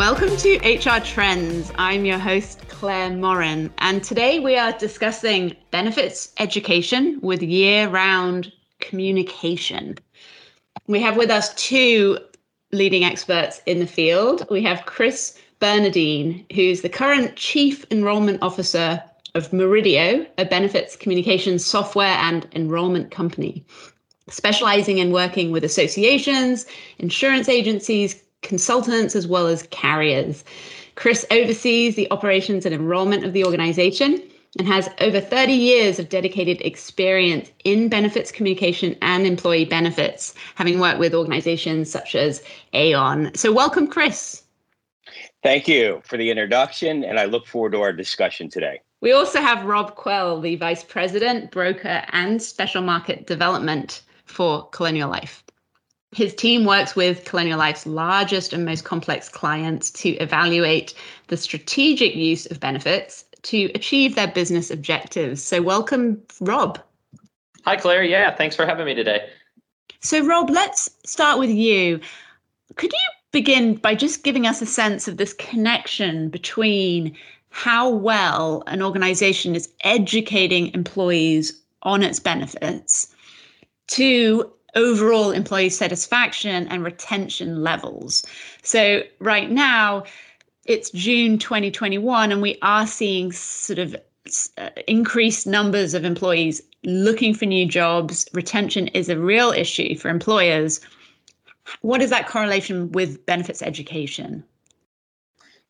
Welcome to HR Trends. I'm your host, Claire Morin, and today we are discussing benefits education with year round communication. We have with us two leading experts in the field. We have Chris Bernadine, who's the current Chief Enrollment Officer of Meridio, a benefits communications software and enrollment company, specializing in working with associations, insurance agencies, consultants, as well as carriers. Chris oversees the operations and enrollment of the organization and has over 30 years of dedicated experience in benefits communication and employee benefits, having worked with organizations such as Aon. So, welcome, Chris. Thank you for the introduction, and I look forward to our discussion today. We also have Rob Quell, the Vice President, Broker, and Special Market Development for Colonial Life. His team works with Colonial Life's largest and most complex clients to evaluate the strategic use of benefits to achieve their business objectives. So, welcome, Rob. Hi, Claire. Yeah, thanks for having me today. So, Rob, let's start with you. Could you begin by just giving us a sense of this connection between how well an organization is educating employees on its benefits to overall employee satisfaction and retention levels. So, right now, it's June 2021, and we are seeing sort of uh, increased numbers of employees looking for new jobs. Retention is a real issue for employers. What is that correlation with benefits education?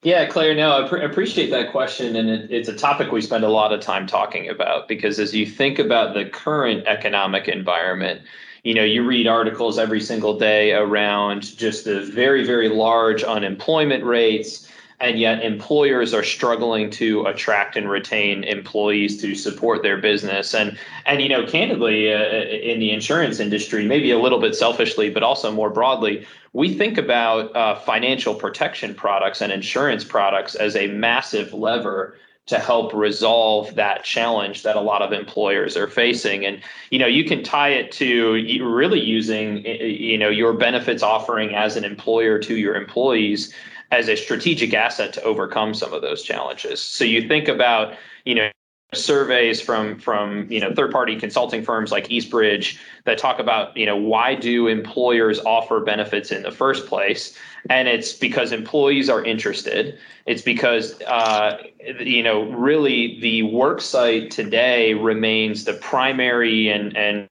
Yeah, Claire, no, I pr- appreciate that question. And it, it's a topic we spend a lot of time talking about because as you think about the current economic environment, you know, you read articles every single day around just the very, very large unemployment rates, and yet employers are struggling to attract and retain employees to support their business. And and you know, candidly, uh, in the insurance industry, maybe a little bit selfishly, but also more broadly, we think about uh, financial protection products and insurance products as a massive lever to help resolve that challenge that a lot of employers are facing. And you know you can tie it to really using you know your benefits offering as an employer to your employees as a strategic asset to overcome some of those challenges. So you think about you know surveys from from you know third party consulting firms like Eastbridge that talk about you know why do employers offer benefits in the first place? And it's because employees are interested. It's because uh, you know really the work site today remains the primary and and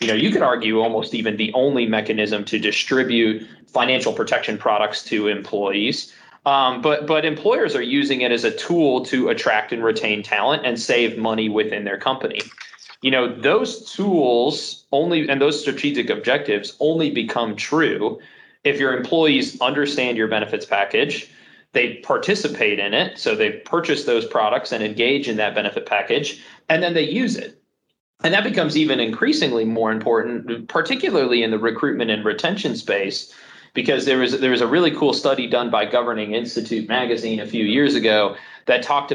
you know you could argue almost even the only mechanism to distribute financial protection products to employees um, but but employers are using it as a tool to attract and retain talent and save money within their company. You know, those tools only and those strategic objectives only become true if your employees understand your benefits package, they participate in it, so they purchase those products and engage in that benefit package, and then they use it. And that becomes even increasingly more important, particularly in the recruitment and retention space, because there was there was a really cool study done by Governing Institute magazine a few years ago that talked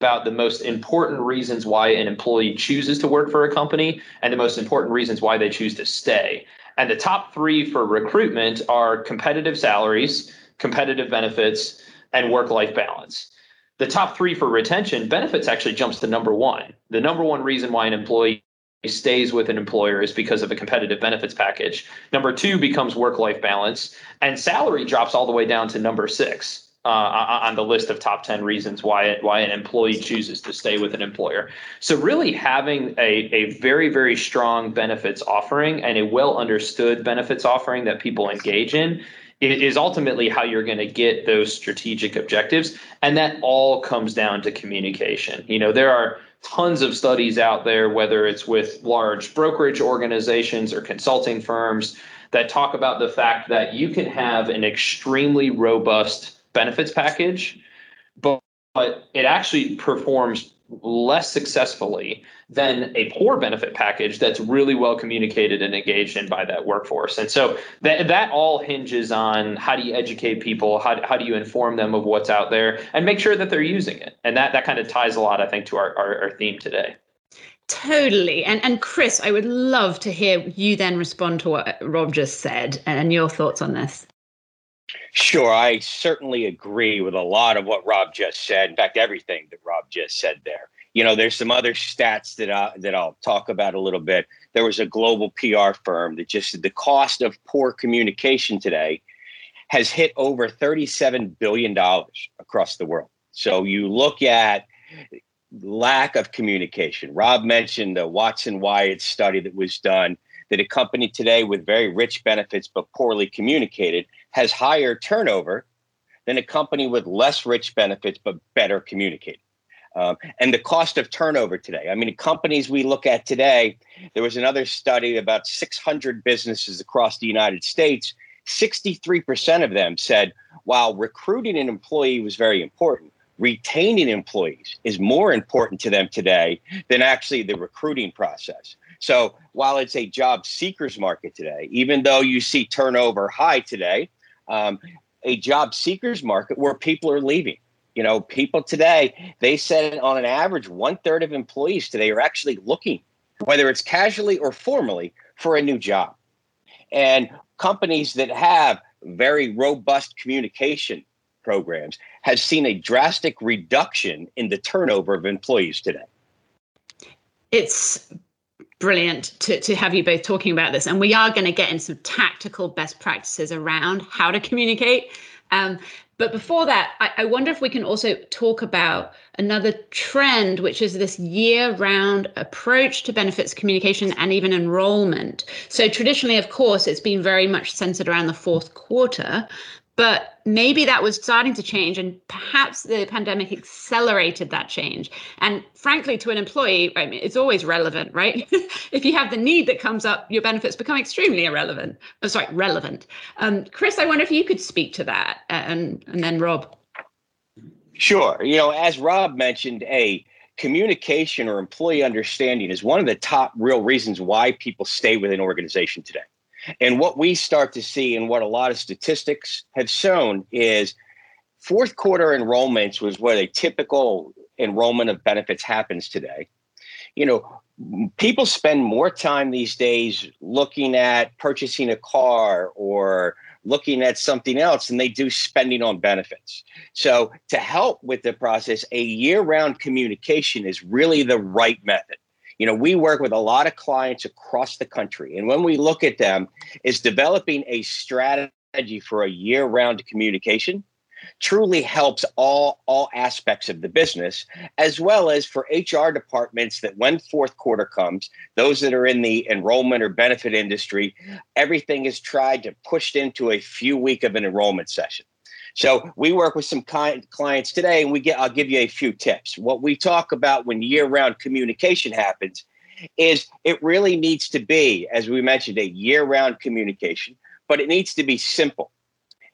about the most important reasons why an employee chooses to work for a company and the most important reasons why they choose to stay. And the top 3 for recruitment are competitive salaries, competitive benefits, and work-life balance. The top 3 for retention, benefits actually jumps to number 1. The number one reason why an employee stays with an employer is because of a competitive benefits package. Number two becomes work life balance, and salary drops all the way down to number six. Uh, on the list of top 10 reasons why why an employee chooses to stay with an employer. So really having a, a very, very strong benefits offering and a well understood benefits offering that people engage in is ultimately how you're going to get those strategic objectives. And that all comes down to communication. You know, there are tons of studies out there, whether it's with large brokerage organizations or consulting firms, that talk about the fact that you can have an extremely robust benefits package, but, but it actually performs less successfully than a poor benefit package that's really well communicated and engaged in by that workforce. And so that that all hinges on how do you educate people, how, how do you inform them of what's out there and make sure that they're using it. And that that kind of ties a lot, I think, to our, our, our theme today. Totally. And and Chris, I would love to hear you then respond to what Rob just said and your thoughts on this. Sure, I certainly agree with a lot of what Rob just said. In fact, everything that Rob just said there. You know, there's some other stats that I, that I'll talk about a little bit. There was a global PR firm that just the cost of poor communication today has hit over 37 billion dollars across the world. So you look at lack of communication. Rob mentioned the Watson Wyatt study that was done that a company today with very rich benefits but poorly communicated has higher turnover than a company with less rich benefits but better communicated. Um, and the cost of turnover today. I mean, companies we look at today, there was another study about 600 businesses across the United States. 63% of them said while recruiting an employee was very important, retaining employees is more important to them today than actually the recruiting process. So while it's a job seekers market today, even though you see turnover high today, um, a job seekers market where people are leaving. You know, people today, they said on an average, one third of employees today are actually looking, whether it's casually or formally, for a new job. And companies that have very robust communication programs has seen a drastic reduction in the turnover of employees today. It's brilliant to, to have you both talking about this. And we are going to get in some tactical best practices around how to communicate. Um, but before that, I, I, wonder if we can also talk about another trend, which is this year round approach to benefits communication and even enrollment. So, traditionally, of course, it's been very much centered around the fourth quarter, but maybe that was starting to change and perhaps the pandemic accelerated that change. And frankly to an employee i mean it's always relevant right? If you have the need that comes up your benefits become extremely irrelevant. Oh, sorry relevant. Um, chris i wonder if you could speak to that and and then rob. Sure. You know as rob mentioned a communication or employee understanding is one of the top real reasons why people stay with an organization today and what we start to see, and what a lot of statistics have shown, is fourth quarter enrollments was where a typical enrollment of benefits happens today. You know, people spend more time these days looking at purchasing a car or looking at something else than they do spending on benefits. So, to help with the process, a year round communication is really the right method you know we work with a lot of clients across the country and when we look at them is developing a strategy for a year-round communication truly helps all all aspects of the business as well as for hr departments that when fourth quarter comes those that are in the enrollment or benefit industry everything is tried to push into a few week of an enrollment session so we work with some clients today, and we get. I'll give you a few tips. What we talk about when year-round communication happens is it really needs to be, as we mentioned, a year-round communication, but it needs to be simple.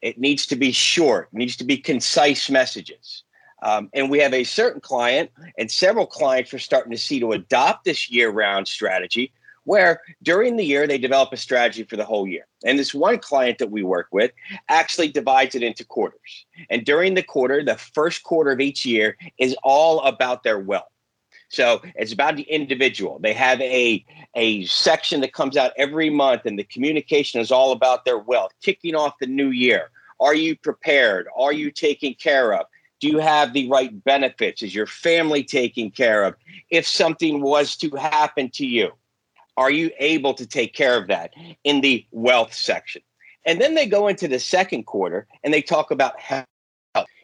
It needs to be short. It needs to be concise messages. Um, and we have a certain client, and several clients are starting to see to adopt this year-round strategy where during the year they develop a strategy for the whole year. And this one client that we work with actually divides it into quarters. And during the quarter, the first quarter of each year is all about their wealth. So it's about the individual. They have a, a section that comes out every month, and the communication is all about their wealth, kicking off the new year. Are you prepared? Are you taken care of? Do you have the right benefits? Is your family taken care of? If something was to happen to you, are you able to take care of that in the wealth section? And then they go into the second quarter and they talk about health.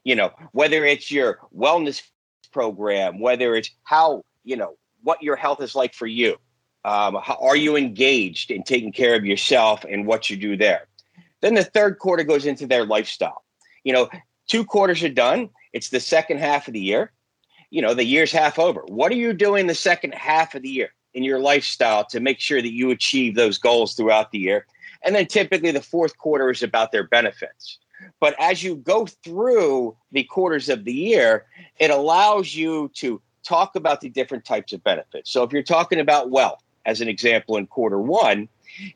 You know, whether it's your wellness program, whether it's how, you know, what your health is like for you. Um, how, are you engaged in taking care of yourself and what you do there? Then the third quarter goes into their lifestyle. You know, two quarters are done. It's the second half of the year. You know, the year's half over. What are you doing the second half of the year? In your lifestyle to make sure that you achieve those goals throughout the year. And then typically the fourth quarter is about their benefits. But as you go through the quarters of the year, it allows you to talk about the different types of benefits. So if you're talking about wealth, as an example, in quarter one,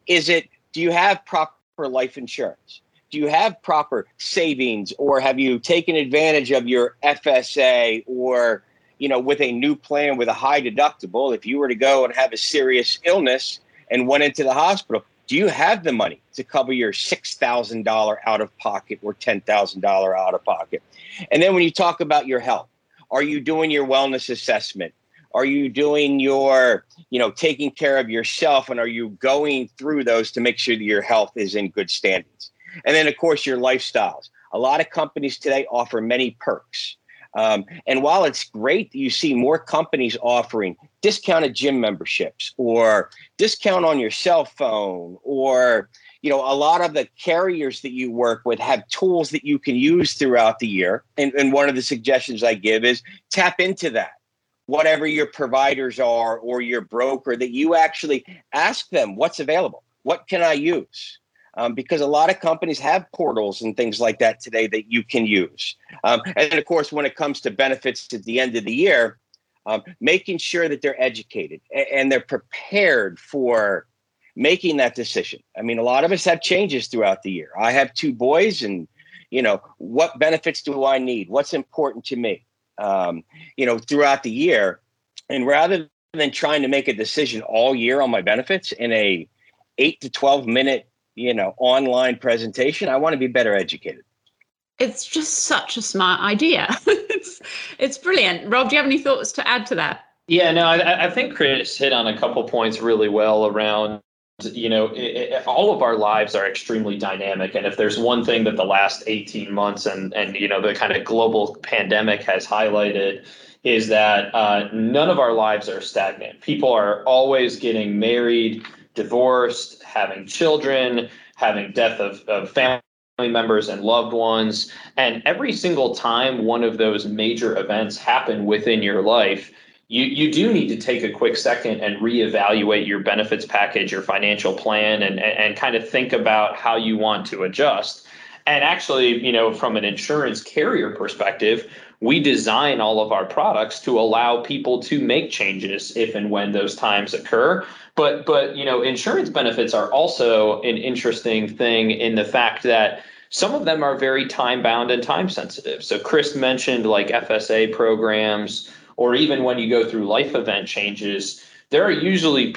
is it do you have proper life insurance? Do you have proper savings or have you taken advantage of your FSA or you know, with a new plan with a high deductible, if you were to go and have a serious illness and went into the hospital, Do you have the money to cover your $6,000 out of pocket or $10,000 out of pocket? And then when you talk about your health, are you doing your wellness assessment? Are you doing your, you know, taking care of yourself? And are you going through those to make sure that your health is in good standings? And then, of course, your lifestyles. A lot of companies today offer many perks. Um, and while it's great that you see more companies offering discounted gym memberships or discount on your cell phone or you know a lot of the carriers that you work with have tools that you can use throughout the year. And, and one of the suggestions i give is tap into that whatever your providers are or your broker that you actually ask them what's available what can i use um, because a lot of companies have portals and things like that today that you can use. Um, and of course, when it comes to benefits at the end of the year, um, making sure that they're educated and they're prepared for making that decision. I mean, a lot of us have changes throughout the year. I have two boys, and you know, what benefits do I need? What's important to me? Um, you know, throughout the year, and rather than trying to make a decision all year on my benefits in a eight to twelve minute you know online presentation i want to be better educated. It's just such a smart idea. It's it's brilliant. Rob do you have any thoughts to add to that? Yeah no i, I think chris hit on a couple points really well around you know it, it, all of our lives are extremely dynamic and if there's one thing that the last 18 months and and you know the kind of global pandemic has highlighted is that uh, none of our lives are stagnant. People are always getting married divorced, having children, having death of, of family members and loved ones. And every single time one of those major events happen within your life, you, you do need to take a quick second and reevaluate your benefits package, your financial plan, and, and, and kind of think about how you want to adjust. And actually, you know, from an insurance carrier perspective, we design all of our products to allow people to make changes if and when those times occur but but you know, insurance benefits are also an interesting thing in the fact that some of them are very time bound and time sensitive. So Chris mentioned like FSA programs, or even when you go through life event changes, there are usually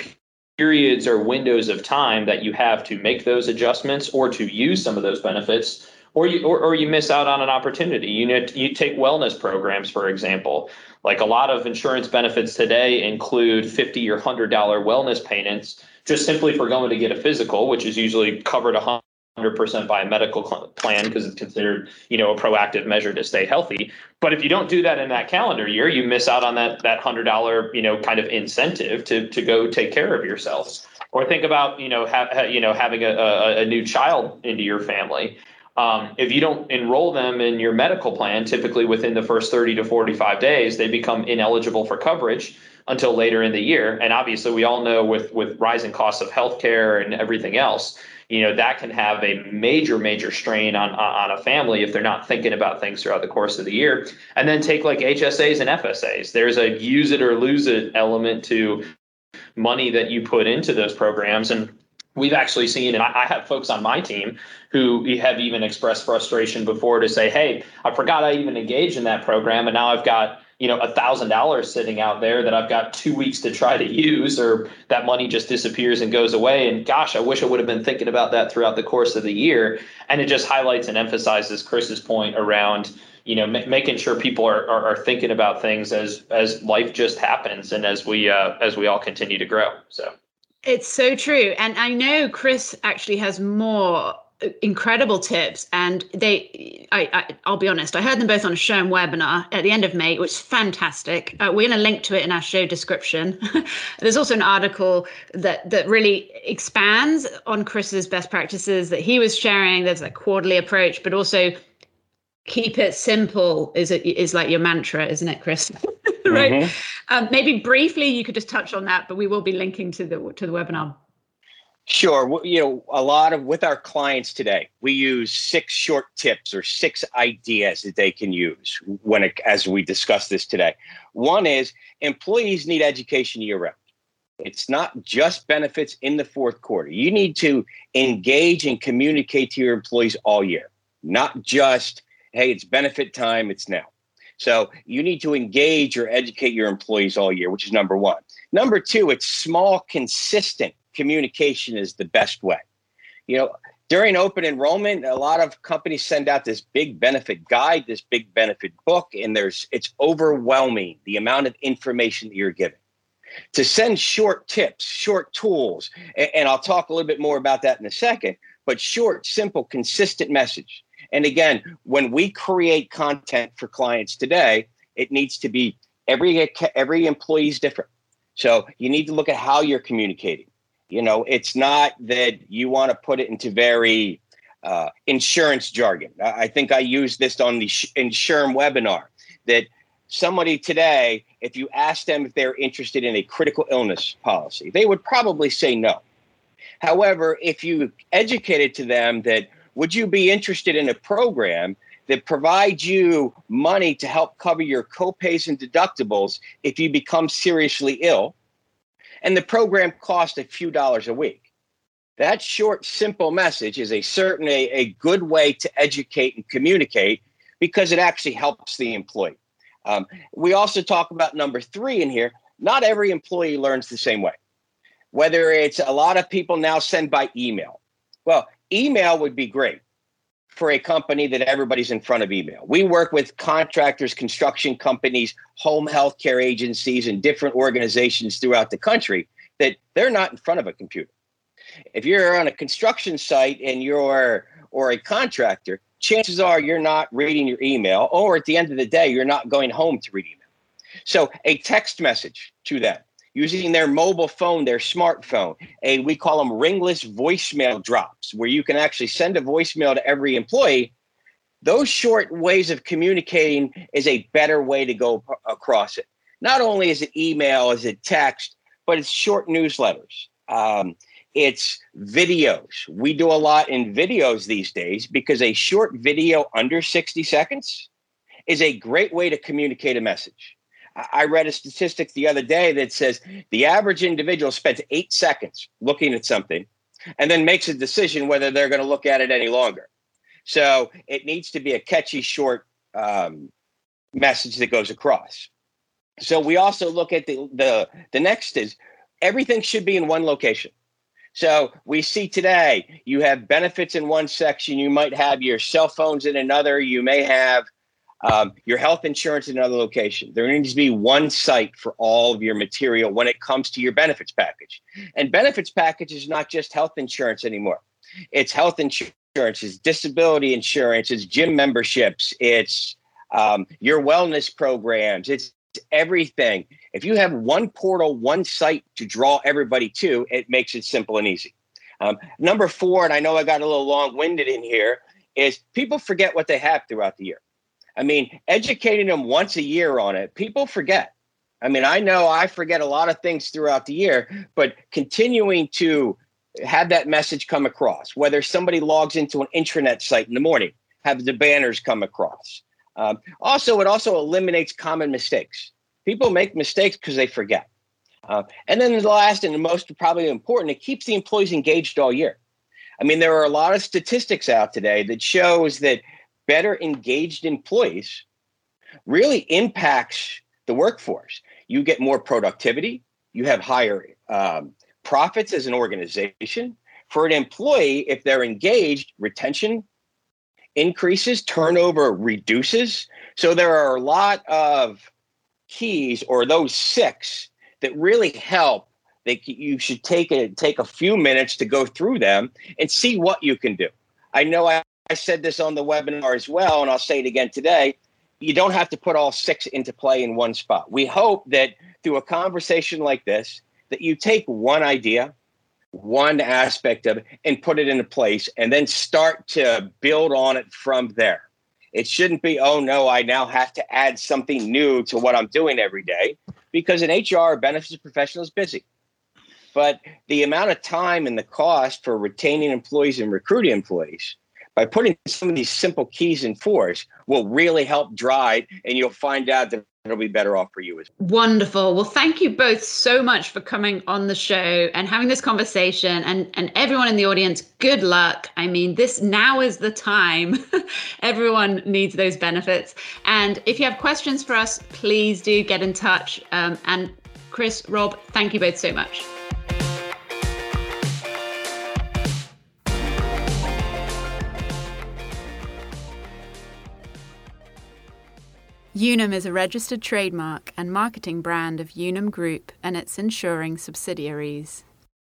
periods or windows of time that you have to make those adjustments or to use some of those benefits or you or, or you miss out on an opportunity you know you take wellness programs for example like a lot of insurance benefits today include 50 or 100 dollar wellness payments just simply for going to get a physical, which is usually covered 100% by a medical plan because it's considered, you know, a proactive measure to stay healthy. But if you don't do that in that calendar year, you miss out on that that $100, you know, kind of incentive to to go take care of yourself. Or think about, you know, ha- you know, having a, a, a new child into your family um, if you don't enroll them in your medical plan, typically within the first 30 to 45 days, they become ineligible for coverage until later in the year. And obviously, we all know with with rising costs of healthcare and everything else, you know that can have a major major strain on on a family if they're not thinking about things throughout the course of the year. And then take like HSAs and FSAs. There's a use it or lose it element to money that you put into those programs and we've actually seen, and I, have folks on my team who have even expressed frustration before to say, "Hey, I forgot I even engaged in that program, and now I've got." you know a thousand dollars sitting out there that I've got two weeks to try to use, or that money just disappears and goes away. And gosh, I wish I would have been thinking about that throughout the course of the year. And it just highlights and emphasizes Chris's point around you know m- making sure people are, are, are thinking about things as as life just happens and as we uh, as we all continue to grow. So. It's so true. And I know Chris actually has more incredible tips and they I, I will be honest i heard them both on a show and webinar at the end of may which is fantastic uh, we're going to link to it in our show description there's also an article that that really expands on chris's best practices that he was sharing there's a quarterly approach but also keep it simple is it is like your mantra isn't it chris? Right? Mm-hmm. um, maybe briefly you could just touch on that but we will be linking to the to the webinar. Sure. You know a lot of with our clients today we use six short tips or six ideas that they can use when it, as we discuss this today. One is employees need education year round. It's not just benefits in the fourth quarter. You need to engage and communicate to your employees all year not just hey, it's benefit time, it's now. So you need to engage or educate your employees all year, which is number one. Number two, it's small, consistent communication is the best way. You know, during open enrollment, a lot of companies send out this big benefit guide, this big benefit book, and there's it's overwhelming the amount of information that you're giving. To send short tips, short tools, and, and I'll talk a little bit more about that in a second, but short, simple, consistent message. And again, when we create content for clients today, it needs to be every every employee is different. So you need to look at how you're communicating. You know, it's not that you want to put it into very uh, insurance jargon. I think I used this on the Insurm webinar that somebody today, if you ask them if they're interested in a critical illness policy, they would probably say no. However, if you educated to them that would you be interested in a program that provides you money to help cover your copays and deductibles if you become seriously ill? and the program costs a few dollars a week. That short, simple message is a certain a, a good way to educate and communicate because it actually helps the employee. Um, we also talk about number three in here. Not every employee learns the same way. Whether it's a lot of people now send by email. Well, email would be great for a company that everybody's in front of email. We work with contractors, construction companies, home health care agencies, and different organizations throughout the country that they're not in front of a computer. If you're on a construction site and you're or a contractor, chances are you're not reading your email, or at the end of the day, you're not going home to read email. So a text message to them using their mobile phone, their smartphone. A we call them ringless voicemail drops, where you can actually send a voicemail to every employee. Those short ways of communicating is a better way to go across it. Not only is it email, is it text, but it's short newsletters. Um, it's videos. We do a lot in videos these days because a short video under 60 seconds is a great way to communicate a message. I read a statistic the other day that says the average individual spends eight seconds looking at something and then makes a decision whether they're going to look at it any longer. So it needs to be a catchy, short um, message that goes across. So we also look at the the the next is everything should be in one location. So we see today you have benefits in one section, you might have your cell phones in another, you may have um, your health insurance in another location. There needs to be one site for all of your material when it comes to your benefits package. And benefits package is not just health insurance anymore. It's health insurance, it's disability insurance, it's gym memberships, it's um, your wellness programs, it's everything. If you have one portal, one site to draw everybody to, it makes it simple and easy. Um, number four, and I know I got a little long winded in here, is people forget what they have throughout the year. I mean, educating them once a year on it, people forget. I mean, I know I forget a lot of things throughout the year, but continuing to have that message come across, whether somebody logs into an intranet site in the morning, have the banners come across. Um, also, it also eliminates common mistakes. People make mistakes because they forget. Uh, and then the last and the most probably important, it keeps the employees engaged all year. I mean, there are a lot of statistics out today that shows that better engaged employees really impacts the workforce. You get more productivity, you have higher um, profits as an organization. For an employee, if they're engaged, retention increases, turnover reduces. So there are a lot of keys or those six that really help that you should take a take a few minutes to go through them and see what you can do. I know I I said this on the webinar as well, and I'll say it again today. You don't have to put all six into play in one spot. We hope that through a conversation like this, that you take one idea, one aspect of it, and put it into place, and then start to build on it from there. It shouldn't be, oh no, I now have to add something new to what I'm doing every day, because an HR benefits professional is busy. But the amount of time and the cost for retaining employees and recruiting employees by putting some of these simple keys in force will really help drive and you'll find out that it'll be better off for you as well. Wonderful. Well, thank you both so much for coming on the show and having this conversation and and everyone in the audience, good luck. I mean, this now is the time. everyone needs those benefits. And if you have questions for us, please do get in touch. Um, and Chris, Rob, thank you both so much. Unum is a registered trademark and marketing brand of Unum Group and its insuring subsidiaries.